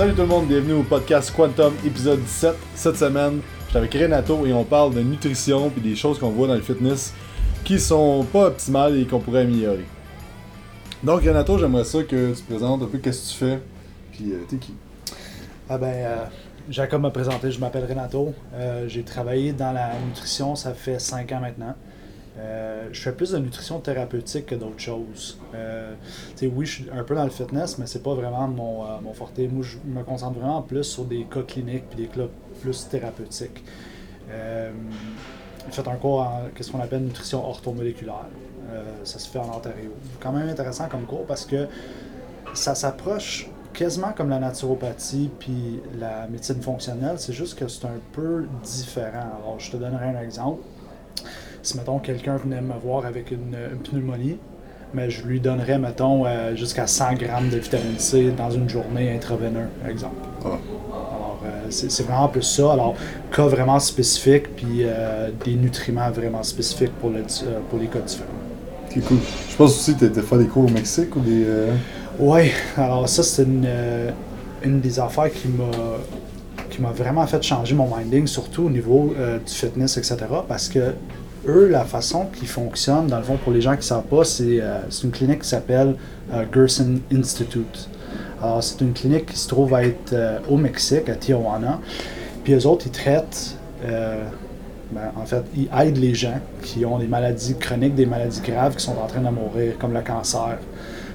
Salut tout le monde, bienvenue au podcast Quantum épisode 17. Cette semaine, je suis avec Renato et on parle de nutrition et des choses qu'on voit dans le fitness qui sont pas optimales et qu'on pourrait améliorer. Donc Renato, j'aimerais ça que tu présentes un peu qu'est-ce que tu fais, puis euh, t'es qui? Ah ben, euh, Jacob m'a présenté, je m'appelle Renato. Euh, j'ai travaillé dans la nutrition, ça fait 5 ans maintenant. Euh, je fais plus de nutrition thérapeutique que d'autres choses. Euh, oui, je suis un peu dans le fitness, mais c'est pas vraiment mon, euh, mon forte. Moi, je me concentre vraiment plus sur des cas cliniques puis des cas plus thérapeutiques. Euh, j'ai fait un cours en ce qu'on appelle nutrition orthomoléculaire. Euh, ça se fait en Ontario. Quand même intéressant comme cours parce que ça s'approche quasiment comme la naturopathie puis la médecine fonctionnelle. C'est juste que c'est un peu différent. Alors, je te donnerai un exemple si, mettons, quelqu'un venait me voir avec une, une pneumonie, mais je lui donnerais, mettons, euh, jusqu'à 100 grammes de vitamine C dans une journée intraveineuse, par exemple. Ah. Alors, euh, c'est vraiment plus ça. Alors, cas vraiment spécifiques, puis euh, des nutriments vraiment spécifiques pour, le, euh, pour les cas différents. C'est cool. Je pense aussi que t'as fait des cours au Mexique ou des. euh, Oui, alors ça, c'est une, euh, une des affaires qui m'a qui m'a vraiment fait changer mon minding, surtout au niveau euh, du fitness, etc. Parce que eux, la façon qu'ils fonctionnent, dans le fond, pour les gens qui ne savent pas, c'est euh, c'est une clinique qui s'appelle euh, Gerson Institute. Alors, c'est une clinique qui se trouve à être euh, au Mexique, à Tijuana. Puis eux autres, ils traitent, ben, en fait, ils aident les gens qui ont des maladies chroniques, des maladies graves, qui sont en train de mourir, comme le cancer.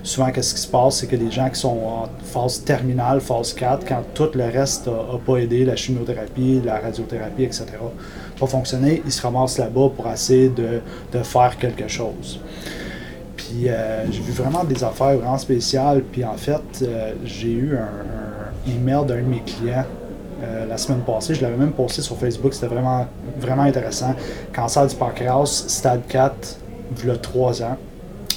Souvent, qu'est-ce qui se passe, c'est que des gens qui sont en phase terminale, phase 4, quand tout le reste n'a pas aidé, la chimiothérapie, la radiothérapie, etc., pas fonctionné, ils se ramassent là-bas pour essayer de, de faire quelque chose. Puis euh, j'ai vu vraiment des affaires vraiment spéciales. Puis en fait, euh, j'ai eu un, email d'un de mes clients euh, la semaine passée. Je l'avais même posté sur Facebook. C'était vraiment, vraiment intéressant. Cancer du pancréas, stade 4, il y a 3 ans.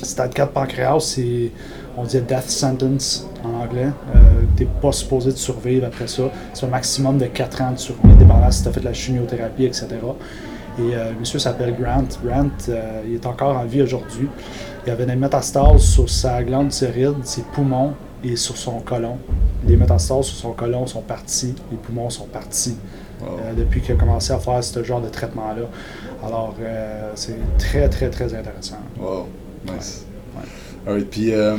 Stade 4 pancréas, c'est, on dit death sentence en anglais. Euh, t'es pas supposé de survivre après ça. C'est un maximum de 4 ans de survie, dépendant si tu as fait de la chimiothérapie, etc. Et euh, le monsieur s'appelle Grant. Grant, euh, il est encore en vie aujourd'hui. Il avait des métastases sur sa glande thyroïde, ses poumons et sur son côlon. Les métastases sur son côlon sont partis, les poumons sont partis euh, depuis qu'il a commencé à faire ce genre de traitement-là. Alors, c'est très, très, très intéressant. Wow, nice. Ouais. Puis euh,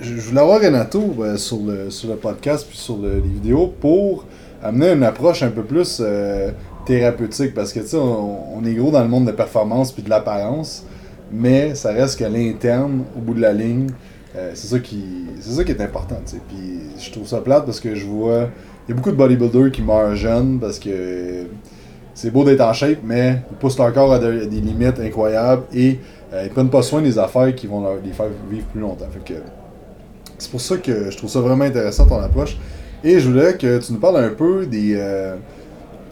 je voulais avoir Renato euh, sur, le, sur le podcast puis sur le- les vidéos pour amener une approche un peu plus euh, thérapeutique parce que tu sais, on, est gros dans le monde de performance puis de l'apparence, mais ça reste que l'interne, au bout de la ligne, c'est ça qui ça qui est important. Puis je trouve ça plate parce que je vois il y a beaucoup de bodybuilders qui meurent jeunes parce que c'est beau d'être en shape, mais ils poussent leur corps à de- à des limites incroyables et euh, ils prennent pas soin des affaires qui vont leur, les faire vivre plus longtemps. C'est pour ça que je trouve ça vraiment intéressant ton approche. Et je voulais que tu nous parles un peu des. euh,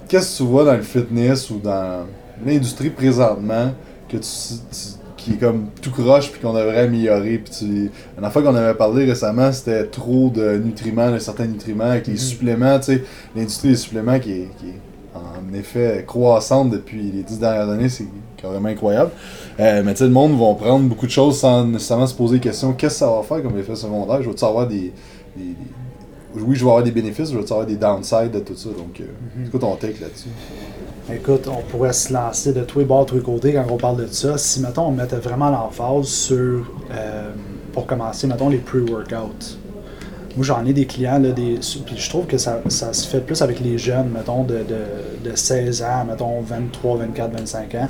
Qu'est-ce que tu vois dans le fitness ou dans l'industrie présentement que tu, tu- qui est comme tout croche puis qu'on devrait améliorer. Puis tu, une affaire qu'on avait parlé récemment, c'était trop de nutriments, de certains nutriments avec les Mhm. suppléments. Tu sais, l'industrie des suppléments qui est, qui est en effet croissante depuis les dix dernières années, c'est carrément incroyable. Euh, mais tu sais, le monde va prendre beaucoup de choses sans nécessairement se poser la question qu'est-ce que ça va faire comme effet secondaire? Je vais-tu avoir des, des- des- Oui, je vais avoir des bénéfices, je vais-tu avoir des downsides de tout ça? Donc, euh, Mhm. c'est quoi ton take là-dessus? Écoute, on pourrait se lancer de tous les bords, de tous les côtés quand on parle de ça. Si, mettons, on mettait vraiment l'emphase sur, euh, pour commencer, mettons, les pre-workouts. Moi, j'en ai des clients, là, des, puis je trouve que ça, ça se fait plus avec les jeunes, mettons, de, de, de 16 ans, mettons, 23, 24, 25 ans.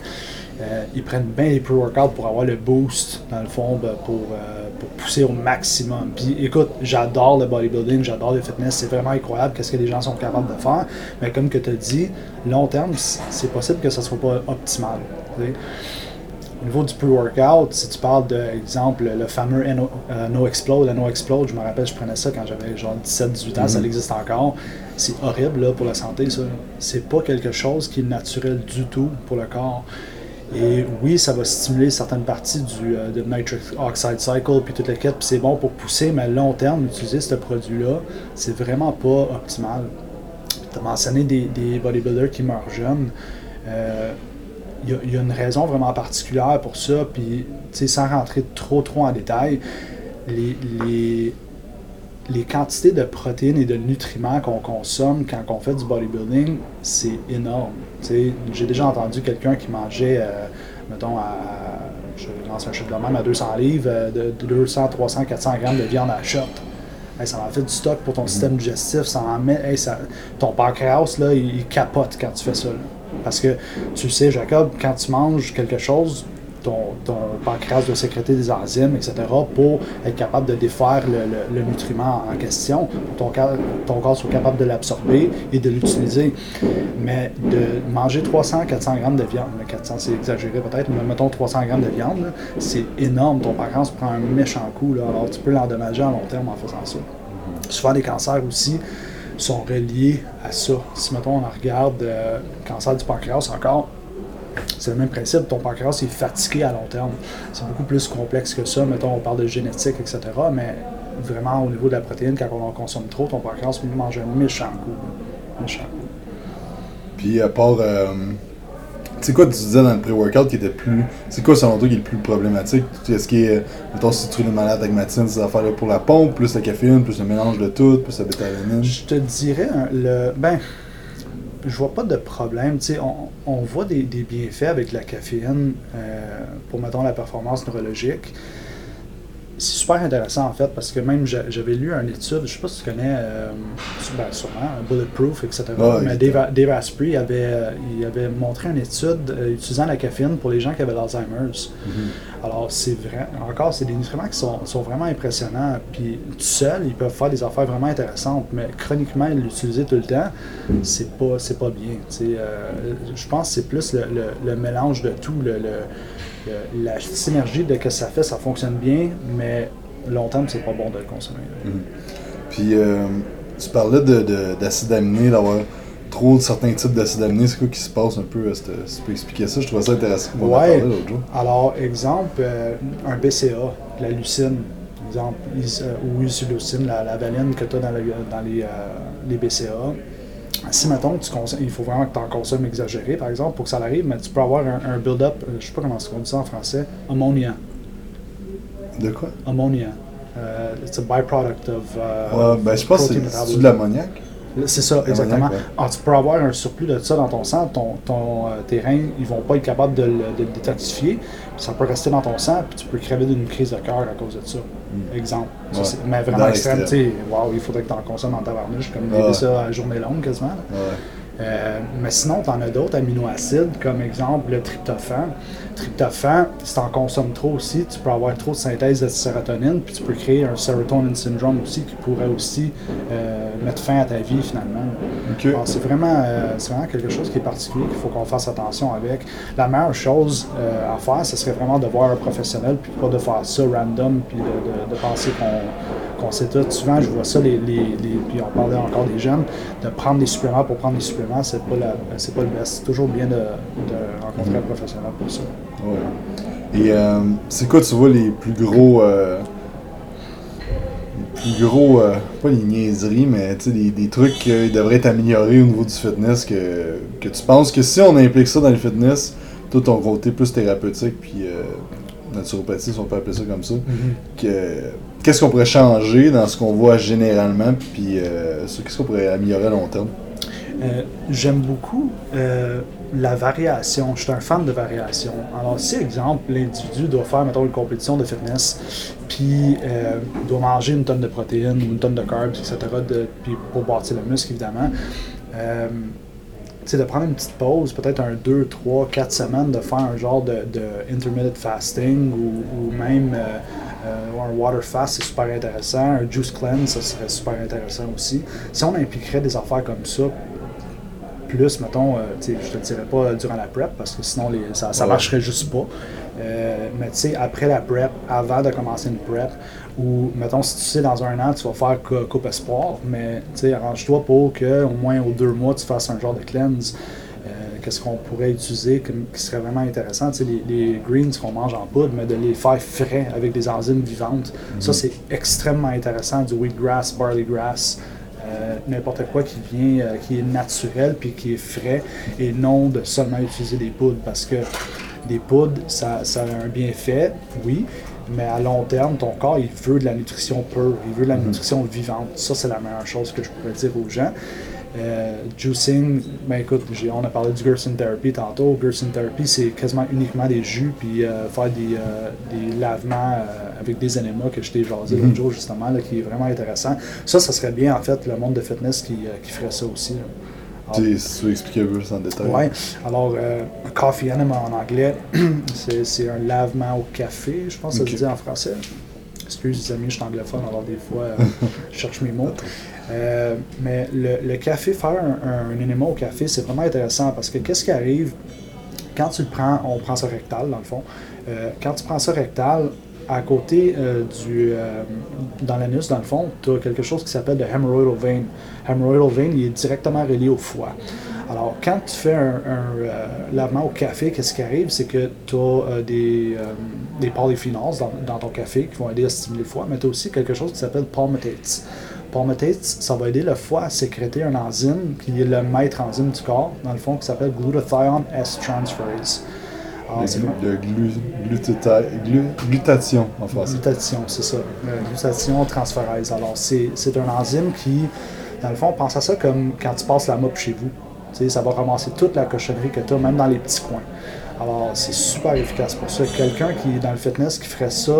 Euh, ils prennent bien les pre-workouts pour avoir le boost, dans le fond, ben, pour, euh, pour pousser au maximum. Puis écoute, j'adore le bodybuilding, j'adore le fitness, c'est vraiment incroyable qu'est-ce que les gens sont capables de faire. Mais comme que tu as dit, long terme, c'est possible que ça soit pas optimal. Au niveau du pre-workout, si tu parles de, exemple, le fameux No, euh, no Explode, No Explode, je me rappelle, je prenais ça quand j'avais genre 17-18 ans, ça Mhm. existe encore. C'est horrible là, pour la santé, ça. C'est pas quelque chose qui est naturel du tout pour le corps. Et oui, ça va stimuler certaines parties du euh, de nitric oxide cycle puis toute la quête, puis c'est bon pour pousser, mais à long terme, utiliser ce produit-là, c'est vraiment pas optimal. Tu as mentionné des, des bodybuilders qui meurent jeunes. Euh, y, a- il y a une raison vraiment particulière pour ça, puis sans rentrer trop trop en détail, les, les, les quantités de protéines et de nutriments qu'on consomme quand on fait du bodybuilding, c'est énorme. J'ai déjà entendu quelqu'un qui mangeait, euh, mettons, à, je lance un chiffre de même, à 200 livres, euh, de, 200, 300, 400 grammes de viande à la shot. ça en fait du stock pour ton mm-hmm. système digestif, ça en met, ça, ton pancréas, là, il, capote quand tu fais ça. Parce que tu sais, Jacob, quand tu manges quelque chose, ton, pancréas doit sécréter des enzymes, etc., pour être capable de défaire le, nutriment en question, pour ton, ton corps soit capable de l'absorber et de l'utiliser. Mais de manger 300-400 grammes de viande, 400 c'est exagéré peut-être, mais mettons 300 grammes de viande, c'est énorme. Ton pancréas prend un méchant coup, alors tu peux l'endommager à long terme en faisant ça. Souvent, les cancers aussi sont reliés à ça. Si, mettons, on regarde le euh, cancer du pancréas encore, c'est le même principe. Ton pancréas est fatigué à long terme. C'est beaucoup plus complexe que ça. Mettons, on parle de génétique, etc. Mais vraiment, au niveau de la protéine, quand on en consomme trop, ton pancréas peut manger un méchant coup. Méchant Puis, à part. Euh, c'est quoi tu disais dans le pré-workout qui était plus. C'est quoi selon toi qui est le plus problématique? Est-ce est. Mettons, si tu es malade avec Matine, ces affaires-là pour la pompe, plus la caféine, plus le mélange de tout, plus la bêta Je te dirais, le. Ben je vois pas de problème. On, on voit des, bienfaits avec la caféine euh, pour, mettons, la performance neurologique. C'est super intéressant, en fait, parce que même j'avais lu une étude, je sais pas si tu connais, euh, ben, sûrement, Bulletproof, etc. mais Dave, Asprey avait, euh, il avait montré une étude utilisant la caféine pour les gens qui avaient l'Alzheimer's. Mm-hmm. Alors, c'est vrai, encore, c'est des nutriments qui sont, vraiment impressionnants. Puis, tout seul, ils peuvent faire des affaires vraiment intéressantes, mais chroniquement, l'utiliser tout le temps, c'est pas, c'est pas bien. Euh, je pense que c'est plus le, mélange de tout, le, la synergie de que ça fait, ça fonctionne bien, mais longtemps, c'est pas bon de le consommer. Mm-hmm. Puis, euh, tu parlais d'acide aminé, d'avoir trop de certains types d'acides aminés, c'est quoi qui se passe un peu? Si tu peux expliquer ça, je trouvais ça intéressant. Ouais. Alors, exemple, euh, un BCA, la lucine, exemple, euh, ou isoleucine, la, la valine que tu as dans, dans les, euh, les, BCA. Si, mettons, tu il faut vraiment que tu en consommes exagéré, par exemple, pour que ça arrive, mais tu peux avoir un, build-up, je sais pas comment on dit ça en français, ammonia. De quoi? Ammonia. it's a byproduct of. ouais, ben, je pense que c'est de l'ammoniac. C'est ça, exactement. Ah, tu peux avoir un surplus de ça dans ton sang, ton, ton euh, tes reins, ils vont pas être capables de, le détoxifier, ça peut rester dans ton sang, puis tu peux crever d'une crise de cœur à cause de ça. Hmm. Exemple. mais vraiment extrême, tu sais, wow, il faudrait que tu en consommes en tabarnouche, comme ouais. ça à journée longue quasiment. Euh, mais sinon, tu en as d'autres aminoacides, comme exemple le tryptophane. Tryptophane, si tu en consommes trop aussi, tu peux avoir trop de synthèse de sérotonine, puis tu peux créer un serotonin syndrome aussi qui pourrait aussi euh, mettre fin à ta vie finalement. C'est vraiment, euh, vraiment quelque chose qui est particulier qu'il faut qu'on fasse attention avec. La meilleure chose à faire, ce serait vraiment de voir un professionnel, puis pas de faire ça random, puis de, de penser qu'on qu'on sait tout. Souvent, je vois ça, les, les, puis on parlait encore des jeunes, de prendre des suppléments pour prendre des suppléments, c'est pas, c'est pas le best. C'est toujours bien de, de rencontrer un professionnel pour ça. Ouais. Et euh, c'est quoi, tu vois, les plus gros. Euh, les plus gros. Euh, pas les niaiseries, mais des, des trucs qui devraient être améliorés au niveau du fitness que, que tu penses que si on implique ça dans le fitness, tout ton côté plus thérapeutique, puis naturopathie, si on peut appeler ça comme ça, mm-hmm. que qu'est-ce qu'on pourrait changer dans ce qu'on voit généralement, puis euh, qu'est-ce qu'on pourrait améliorer à long terme? Euh, j'aime beaucoup euh, la variation. Je suis un fan de variation. Alors, si, exemple, l'individu doit faire, mettons, une compétition de fitness, puis doit manger une tonne de protéines ou une tonne de carbs, etc., de, puis pour bâtir le muscle, évidemment, de prendre une petite pause, peut-être un 2, 3, 4 semaines, de faire un genre de, intermittent fasting ou, même euh, un water fast, c'est super intéressant. Un juice cleanse, ça serait super intéressant aussi. Si on impliquerait des affaires comme ça, plus, mettons, euh, je te dirais pas durant la prep parce que sinon ça, ça marcherait juste pas. Euh, mais tu sais, après la prep, avant de commencer une prep, ou mettons, si tu sais dans un an, tu vas faire Coupe Espoir, mais tu sais, arrange-toi pour qu'au moins aux deux mois, tu fasses un genre de cleanse qu'est-ce qu'on pourrait utiliser qui serait vraiment intéressant. Tu sais, les, greens qu'on mange en poudre, mais de les faire frais avec des enzymes vivantes. Ça, mhm. c'est extrêmement intéressant. Du wheatgrass, barley grass, euh, n'importe quoi qui vient, euh, qui est naturel puis qui est frais et non de seulement utiliser des poudres parce que des poudres, ça, ça a un bienfait, oui, Mais à long terme, ton corps, il veut de la nutrition pure, il veut de la Mhm. nutrition vivante. Ça, c'est la meilleure chose que je pourrais dire aux gens. Euh, juicing, ben écoute, on a parlé du Gerson Therapy tantôt. Gerson Therapy, c'est quasiment uniquement des jus, puis euh, faire des, euh, des lavements avec des énémas que je t'ai jasé Mhm. l'autre jour, justement, là, qui est vraiment intéressant. Ça, ça serait bien, en fait, le monde de fitness qui, qui ferait ça aussi. là. Alors, Tu sais, si tu veux expliquer un peu ça en détail. Ouais. Alors, euh, coffee enema en anglais, c'est un lavement au café, je pense que ça se dit en français. Excuse les amis, je suis anglophone, alors des fois, euh, je cherche mes mots. Euh, mais le, café, faire un, un, énéma au café, c'est vraiment intéressant parce que qu'est-ce qui arrive quand tu le prends, on prend ça rectal dans le fond. Euh, quand tu prends ça rectal, à côté euh, du. euh, dans l'anus, dans le fond, tu as quelque chose qui s'appelle le hemorrhoidal vein. Hemorrhoidal vein, il est directement relié au foie. Alors, quand tu fais un, un, lavement au café, qu'est-ce qui arrive? C'est que tu as des, des polyphenols dans, ton café qui vont aider à stimuler le foie, mais tu as aussi quelque chose qui s'appelle palmitates. Palmitates, ça va aider le foie à sécréter un enzyme qui est le maître enzyme du corps, dans le fond, qui s'appelle glutathione S-transferase. Alors, Le, glu- le glu- glutata- glu- glutation en français. Glutation, c'est ça. Euh, glutation transférase. Alors, c'est un enzyme qui, dans le fond, pense à ça comme quand tu passes la mop chez vous. Ça va ramasser toute la cochonnerie que tu as, même dans les petits coins. Alors, c'est super efficace pour ça. Quelqu'un qui est dans le fitness qui ferait ça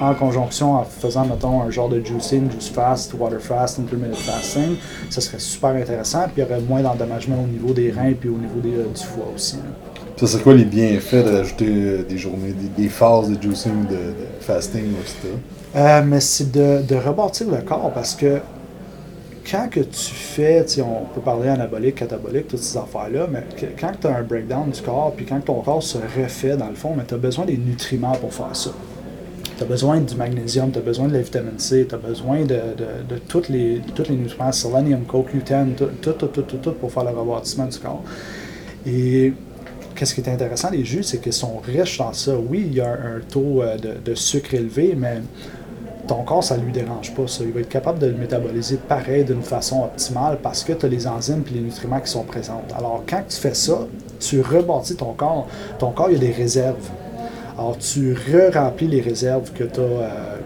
en conjonction en faisant, mettons, un genre de juicing, juice fast, water fast, intermittent fasting, ça serait super intéressant. Puis il y aurait moins d'endommagement au niveau des reins puis au niveau des, euh, du foie aussi. là. Ça, c'est quoi les bienfaits de rajouter euh, des journées, des, des phases de juicing, de, de fasting, etc. Euh, mais c'est de, de rebâtir le corps parce que quand que tu fais, on peut parler anabolique, catabolique, toutes ces affaires-là, mais que- quand tu as un breakdown du corps, puis quand ton corps se refait dans le fond, mais tu as besoin des nutriments pour faire ça. Tu as besoin du magnésium, tu as besoin de la vitamine C, tu as besoin de, de, tous les, tous les nutriments, selenium, CoQ10, tout, tout, tout, tout, tout, pour faire le rebâtissement du corps. Et qu'est-ce qui est intéressant, les jus, c'est qu'ils sont riches dans ça. Oui, il y a un, taux euh, de, sucre élevé, mais ton corps, ça ne lui dérange pas. Ça. Il va être capable de le métaboliser pareil d'une façon optimale parce que tu as les enzymes et les nutriments qui sont présents. Alors, quand tu fais ça, tu rebâtis ton corps. Ton corps, il a des réserves. Alors, tu re-remplis les réserves que tu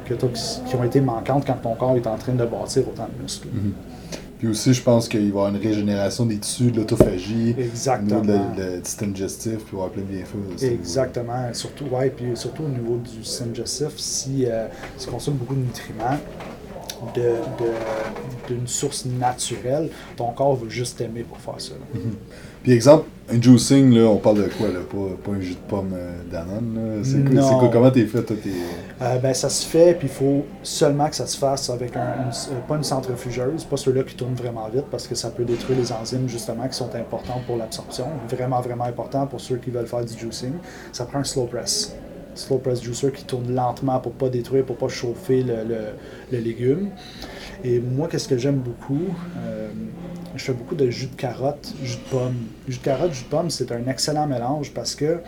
que t'as- qui ont été manquantes quand ton corps est en train de bâtir autant de muscles. Puis aussi, je pense qu'il va y avoir une régénération des tissus, de l'autophagie, au Exactement. niveau de la- de- du système digestif, puis il va y avoir plein de bienfaits. aussi. Exactement. Surtout, ouais, puis surtout au niveau du système digestif, si euh, tu consommes beaucoup de nutriments de- de- d'une source naturelle, ton corps va juste t'aimer pour faire ça. là. Puis exemple, un juicing, là, on parle de quoi, là? Pas, pas un jus de pomme euh, Danone, là? C'est quoi? Comment t'es fait, toi? T'es... Euh, ben, ça se fait, puis il faut seulement que ça se fasse avec un, une- euh, pas une centrifugeuse, pas ceux-là qui tournent vraiment vite parce que ça peut détruire les enzymes justement qui sont importantes pour l'absorption. Vraiment, vraiment important pour ceux qui veulent faire du juicing. Ça prend un slow press. Slow press juicer qui tourne lentement pour pas détruire, pour pas chauffer le, le- légume. Et moi, qu'est-ce que j'aime beaucoup? Euh, je fais beaucoup de jus de carotte, jus de pomme. Jus de carotte, jus de pomme, c'est un excellent mélange parce que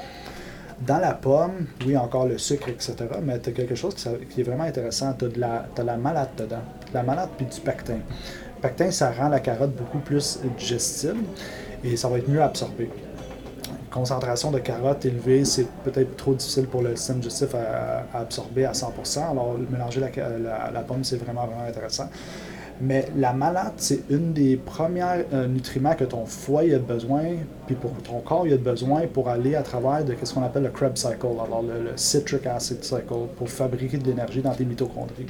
dans la pomme, oui, encore le sucre, etc., mais tu as quelque chose qui, est vraiment intéressant. Tu as de la, la malade dedans. De la malade puis du pectin. Le pectin, ça rend la carotte beaucoup plus digestible et ça va être mieux absorbé. Concentration de carottes élevée, c'est peut-être trop difficile pour le système digestif à, absorber à 100%. Alors, mélanger la, pomme, c'est vraiment, vraiment intéressant. Mais la malade, c'est une des premières euh, nutriments que ton foie a besoin, puis pour ton corps il a besoin pour aller à travers de ce qu'on appelle le Krebs cycle, alors le, citric acid cycle, pour fabriquer de l'énergie dans tes mitochondries.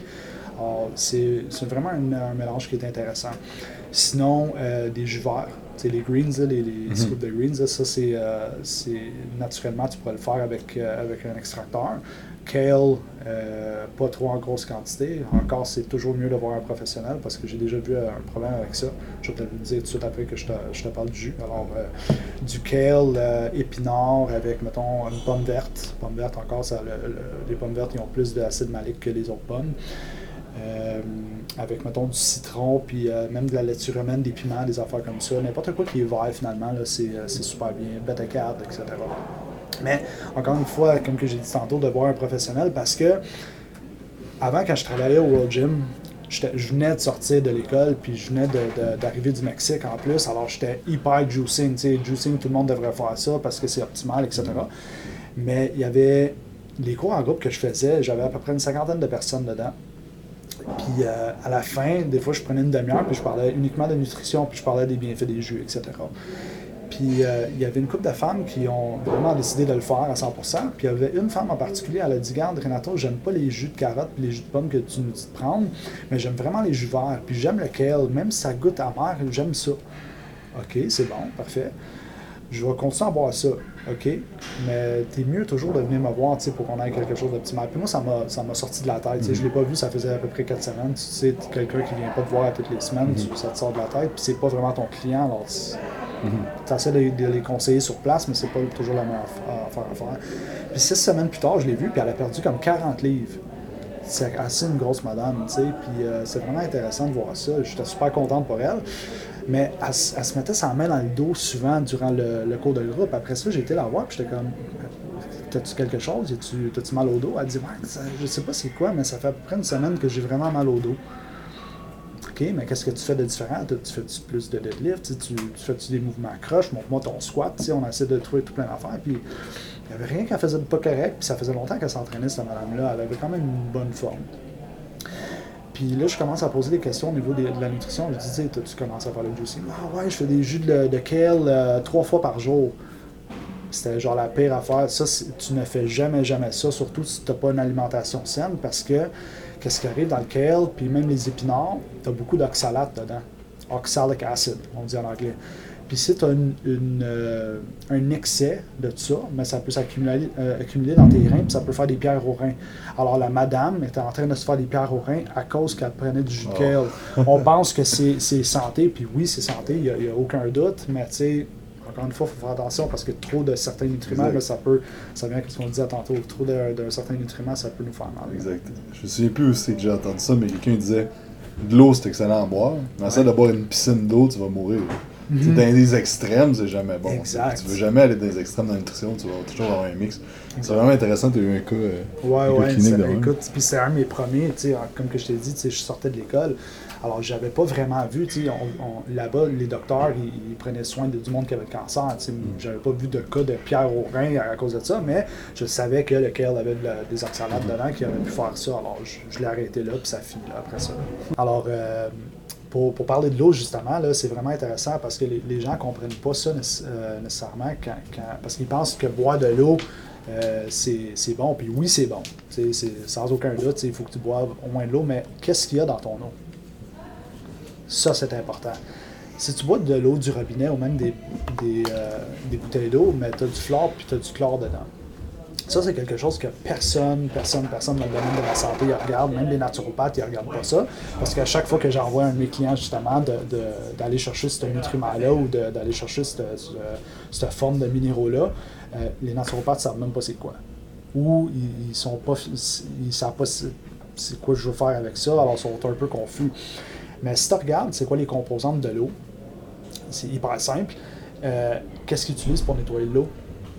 Alors, c'est vraiment un, mélange qui est intéressant. Sinon, euh, des jus verts, les greens, là, les, les scoops de greens, là, ça c'est euh, c'est- naturellement tu pourrais le faire avec, euh, avec un extracteur. Kale, euh, pas trop en grosse quantité. Encore, c'est toujours mieux de voir un professionnel parce que j'ai déjà vu un problème avec ça. Je vais te le dire tout de suite après que je te, je te parle du jus. Alors, du kale épinard avec, mettons, une pomme verte. Pomme verte, encore, ça, le- le- les pommes vertes, ils ont plus d'acide malique que les autres pommes. Euh, avec, mettons, du citron, puis euh, même de la laitue romaine, des piments, des affaires comme ça. N'importe quoi qui est vert, finalement, euh, c'est super bien. Beta card, etc. Mais, encore une fois, comme que j'ai dit tantôt, de voir un professionnel parce que, avant, quand je travaillais au World Gym, je venais de sortir de l'école, puis je venais d'arriver du Mexique en plus, alors j'étais hyper juicing. Tu sais, juicing, tout le monde devrait faire ça parce que c'est optimal, etc. Mais il y avait les cours en groupe que je faisais, j'avais à peu près une cinquantaine de personnes dedans. Puis euh, à la fin, des fois, je prenais une demi-heure, puis je parlais uniquement de nutrition, puis je parlais des bienfaits des jus, etc. Puis euh, il y avait une couple de femmes qui ont vraiment décidé de le faire à 100%. Puis il y avait une femme en particulier, elle a dit Garde, Renato, j'aime pas les jus de carottes et les jus de pommes que tu nous dis de prendre, mais j'aime vraiment les jus verts. Puis j'aime le kale, même si ça goûte amer, j'aime ça. OK, c'est bon, parfait. Je vais continuer à boire ça. OK, mais t'es mieux toujours de venir me voir pour qu'on ait quelque chose d'optimal. Puis moi, ça m'a, ça m'a sorti de la tête. Je Je l'ai pas vu, ça faisait à peu près 4 semaines. Tu sais, quelqu'un qui vient pas te voir toutes les semaines, ça te sort de la tête. Puis c'est pas vraiment ton client. Alors, tu essaies de, les conseiller sur place, mais c'est pas toujours la meilleure affaire à faire. Puis six semaines plus tard, je l'ai vu, puis elle a perdu comme 40 livres. C'est assez une grosse madame, tu sais. Puis euh, c'est vraiment intéressant de voir ça. J'étais super contente pour elle. Mais elle, se mettait sa main dans le dos souvent durant le, cours de groupe. Après ça, j'ai été la voir, puis j'étais comme T'as-tu quelque chose? T'as-tu mal au dos? Elle dit Ouais, je sais pas c'est quoi, mais ça fait à peu près une semaine que j'ai vraiment mal au dos. OK, mais qu'est-ce que tu fais de différent? Tu fais -tu plus de deadlift? Tu, fais-tu des mouvements croche? Montre-moi ton squat. On essaie de trouver tout plein d'affaires. Puis il n'y avait rien qu'elle faisait pas correct. Puis ça faisait longtemps qu'elle s'entraînait, cette madame-là. Elle avait quand même une bonne forme. Puis là, je commence à poser des questions au niveau de la nutrition. Je disais, tu commences à faire le juicing? Ah ouais, je fais des jus de, de kale euh, trois fois par jour. C'était genre la pire affaire. Ça, tu ne fais jamais, jamais ça, surtout si tu n'as pas une alimentation saine, parce que qu'est-ce qui arrive dans le kale, puis même les épinards, tu as beaucoup d'oxalate dedans. Oxalic acid, on dit en anglais. Puis si tu as euh, un excès de ça, mais ça peut s'accumuler euh, accumuler dans tes reins, puis ça peut faire des pierres aux reins. Alors la madame était en train de se faire des pierres aux reins à cause qu'elle prenait du jus de oh. kale. On pense que c'est santé, puis oui, c'est santé, il n'y a, a, aucun doute, mais tu sais, encore une fois, il faut faire attention parce que trop de certains nutriments, ça peut, ça vient avec ce qu'on disait tantôt, trop d'un certain nutriment, ça peut nous faire mal. Exact. Je me souviens plus où c'est que j'ai entendu ça, mais quelqu'un disait de l'eau, c'est excellent à boire. Mais essaie de boire une piscine d'eau, tu vas mourir. Mm Dans des extrêmes, c'est jamais bon. Exact. Tu veux jamais aller dans les extrêmes de la nutrition, tu vas toujours avoir un mix. C'est vraiment intéressant, tu as eu un cas. Euh, ouais, ouais, écoute, puis c'est un de mes premiers, comme que je t'ai dit, je sortais de l'école. Alors, j'avais pas vraiment vu, tu sais, là-bas, les docteurs, ils, prenaient soin de, du monde qui avait le cancer. Tu sais, j'avais pas vu de cas de pierre au rein à, cause de ça, mais je savais que le Kale avait des oxalates dedans, qui avait pu faire ça. Alors, je, l'ai arrêté là, puis ça finit là après ça. Alors, euh, pour, pour, parler de l'eau, justement, là, c'est vraiment intéressant parce que les, gens ne comprennent pas ça euh, nécessairement parce qu'ils pensent que boire de l'eau, euh, c'est bon. Puis oui, c'est bon. C'est sans aucun doute, il faut que tu boives au moins de l'eau, mais qu'est-ce qu'il y a dans ton eau? Ça, c'est important. Si tu bois de l'eau du robinet ou même des, des, euh, bouteilles d'eau, mais tu as du fluor puis tu as du chlore dedans. Ça, c'est quelque chose que personne, personne, personne dans le domaine de la santé regarde, même les naturopathes, ils regardent pas ça. Parce qu'à chaque fois que j'envoie un de mes clients, justement, d'aller chercher ce nutriment-là ou d'aller chercher cette, forme de minéraux-là, euh, les naturopathes ne savent même pas c'est quoi. Ou ils, ne sont pas, ils savent pas c'est quoi je veux faire avec ça, alors ils sont un peu confus. Mais si tu regardes, c'est quoi les composantes de l'eau, c'est hyper simple. Euh, qu'est-ce qu'ils utilisent pour nettoyer l'eau?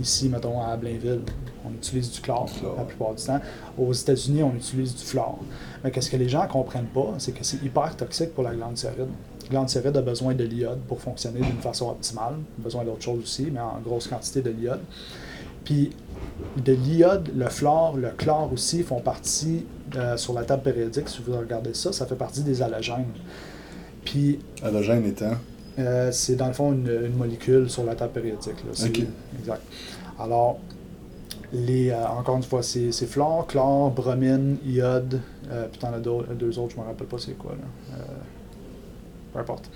Ici, mettons, à Blainville, on utilise du chlore la plupart du temps. Aux États-Unis, on utilise du fluor. Mais qu'est-ce que les gens ne comprennent pas, c'est que c'est hyper toxique pour la glande thyroïde. La glande thyroïde a besoin de l'iode pour fonctionner d'une façon optimale. besoin d'autres choses aussi, mais en grosse quantité de l'iode. Puis de l'iode, le fluor, le chlore aussi font partie euh, sur la table périodique. Si vous regardez ça, ça fait partie des halogènes. Puis. Halogène étant? euh, C'est dans le fond une, molécule sur la table périodique. Là. Exact. Alors, les, euh, encore une fois, c'est fluor, chlore, bromine, iode, puis t'en as deux autres, je me rappelle pas c'est quoi. Là. peu importe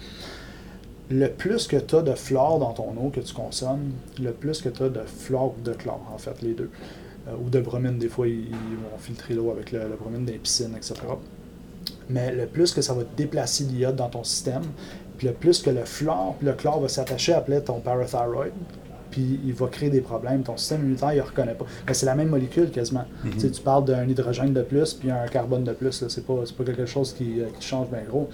le plus que tu as de fluor dans ton eau que tu consommes, le plus que tu as de fluor ou de chlore, en fait, les deux. Euh, ou de bromine, des fois, ils, vont filtrer l'eau avec le, bromine des piscines, etc. Mais le plus que ça va déplacer l'iode dans ton système, puis le plus que le fluor puis le chlore va s'attacher à ton parathyroid, puis il va créer des problèmes. Ton système immunitaire, il ne reconnaît pas. Mais c'est la même molécule quasiment. Mm-hmm. Tu parles d'un hydrogène de plus, puis un carbone de plus. Ce n'est pas, pas, quelque chose qui, euh, qui change bien gros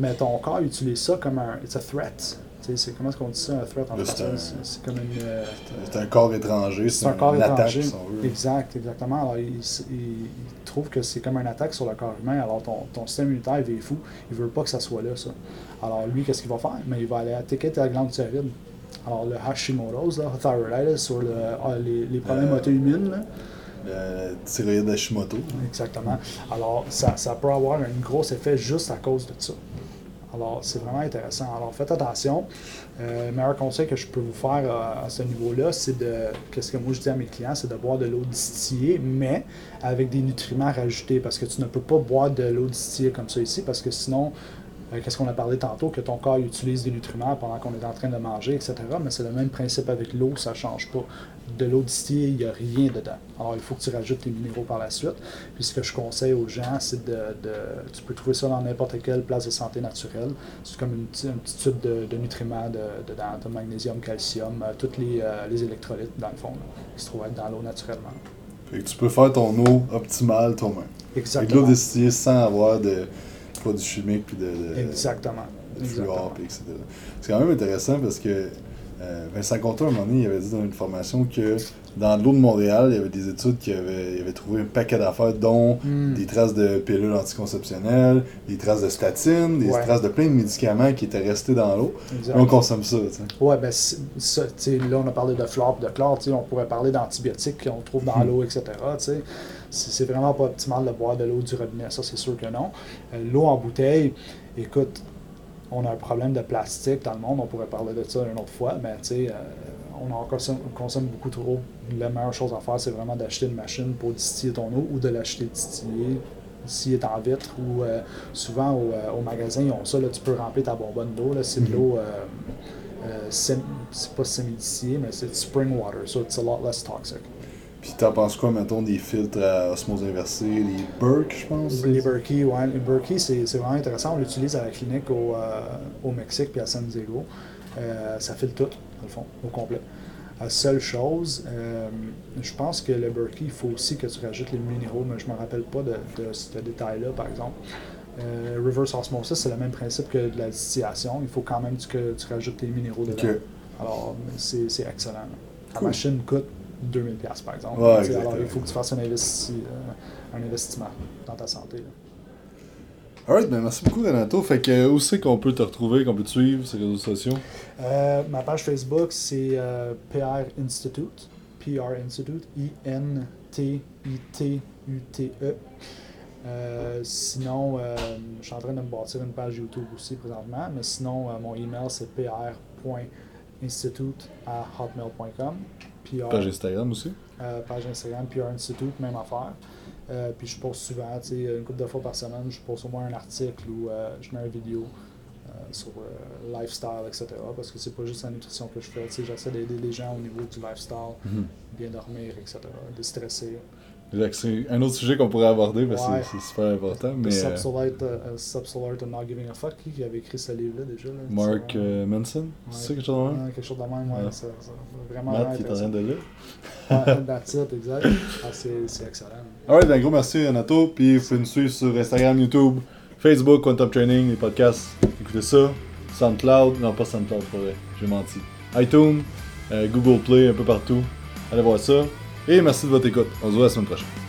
mais ton corps utilise ça comme un it's a threat. C'est, comment est-ce qu'on dit ça, un threat en français? C'est, comme une. Euh, c'est un corps étranger, c'est, un corps étranger. exact, exactement. Alors, il, trouve que c'est comme une attaque sur le corps humain. Alors, ton, ton système immunitaire, il est fou. Il veut pas que ça soit là, ça. Alors, lui, qu'est-ce qu'il va faire? Mais il va aller attaquer ta glande thyroïde. Alors, le Hashimoto's, là, thyroiditis, sur le, ah, les, les, problèmes euh, auto-immunes, le thyroïde Hashimoto. Exactement. Alors, ça, ça peut avoir un gros effet juste à cause de ça. Alors, c'est vraiment intéressant. Alors, faites attention. Euh, le meilleur conseil que je peux vous faire euh, à ce niveau-là, c'est de, qu'est-ce que moi je dis à mes clients, c'est de boire de l'eau distillée, mais avec des nutriments rajoutés, parce que tu ne peux pas boire de l'eau distillée comme ça ici, parce que sinon, euh, qu'est-ce qu'on a parlé tantôt, que ton corps utilise des nutriments pendant qu'on est en train de manger, etc. Mais c'est le même principe avec l'eau, ça ne change pas. De l'eau distillée, il n'y a rien dedans. Alors, il faut que tu rajoutes tes minéraux par la suite. Puis, ce que je conseille aux gens, c'est de, Tu peux trouver ça dans n'importe quelle place de santé naturelle. C'est comme une, un petit tube de, nutriments dedans, de magnésium, calcium, euh, tous les, euh, les, électrolytes, dans le fond, qui se trouvent être dans l'eau naturellement. tu peux faire ton eau optimale toi-même. Exactement. Avec l'eau distillée sans avoir de produits chimiques puis de, Exactement. fluor, etc. C'est quand même intéressant parce que euh, Vincent Conto, à un moment donné, il avait dit dans une formation que dans l'eau de Montréal, il y avait des études qui avaient, trouvé un paquet d'affaires, dont Hmm. des traces de pilules anticonceptionnelles, des traces de statine, des Ouais. traces de plein de médicaments qui étaient restés dans l'eau. On consomme ça, tu sais. Ouais, ben, ça, là, on a parlé de flore de chlore, on pourrait parler d'antibiotiques qu'on trouve dans Mhm. l'eau, etc. C'est vraiment pas optimal de boire de l'eau du robinet, ça, c'est sûr que non. Euh, l'eau en bouteille, écoute, on a un problème de plastique dans le monde, on pourrait parler de ça une autre fois, mais tu sais, euh, on en consomme, on consomme beaucoup trop. La meilleure chose à faire, c'est vraiment d'acheter une machine pour distiller ton eau ou de l'acheter distillée s'il est en vitre ou euh, souvent au, euh, au magasin, ils ont ça, là, tu peux remplir ta bonbonne d'eau, là, c'est de Mhm. l'eau, c'est pas semi-distillée, mais c'est spring water, so it's a lot less toxic. Puis t'en penses quoi, mettons, des filtres à osmose inversée, les Burke, je pense? Les Berkey, ouais, les Berkey, c'est vraiment intéressant, on l'utilise à la clinique au, euh, au Mexique puis à San Diego. Euh, ça file tout, dans le fond, au complet. La seule chose, euh, je pense que le Berkey, il faut aussi que tu rajoutes les minéraux, mais je ne me rappelle pas de, de ce détail-là, par exemple. Euh, reverse osmosis, c'est le même principe que de la distillation. Il faut quand même que tu rajoutes les minéraux dedans. Ok. Alors, c'est excellent. La machine coûte 2000 pièces par exemple. Ouais, Tu sais, alors, il faut que tu fasses un, investi- euh, un investissement dans ta santé. là. Alright, ben merci beaucoup Renato. Fait que où c'est qu'on peut te retrouver, qu'on peut te suivre sur les réseaux sociaux? Euh, ma page Facebook, c'est euh, PR Institute. PR Institute. I-N-T-I-T-U-T-E. Euh, sinon, euh, je suis en train de me bâtir une page YouTube aussi présentement, mais sinon, euh, mon email c'est pr.institute à hotmail.com. PR, Page Instagram aussi? euh, page Instagram, PR Institute, même affaire. Euh, puis je poste souvent, tu sais, une couple de fois par semaine, je poste au moins un article ou euh, je mets une vidéo sur lifestyle, etc. Parce que c'est pas juste la nutrition que je fais, tu sais, j'essaie d'aider les gens au niveau du lifestyle, bien dormir, etc., déstresser. Exact. C'est un autre sujet qu'on pourrait aborder parce que Ouais. c'est- c'est super important. Mais euh, Subsolite, uh, Subsolite Not Giving a Fuck, qui avait écrit ce livre-là déjà? Là, Mark C'est, euh, Manson, c'est ça quelque chose de même? Ouais, quelque chose de même, ouais. Ouais. ça- ça- vraiment, Matt qui est en train de lire. Ouais, That's it, exact. Ah, c'est c'est excellent. Alright, ben gros merci Renato. Puis vous pouvez nous suivre sur Instagram, YouTube, Facebook, Quantum Training, les podcasts. Écoutez ça. SoundCloud, non pas SoundCloud, c'est pas vrai, j'ai menti. iTunes, euh, Google Play, un peu partout. Allez voir ça. Et merci de votre écoute. On se voit la semaine prochaine.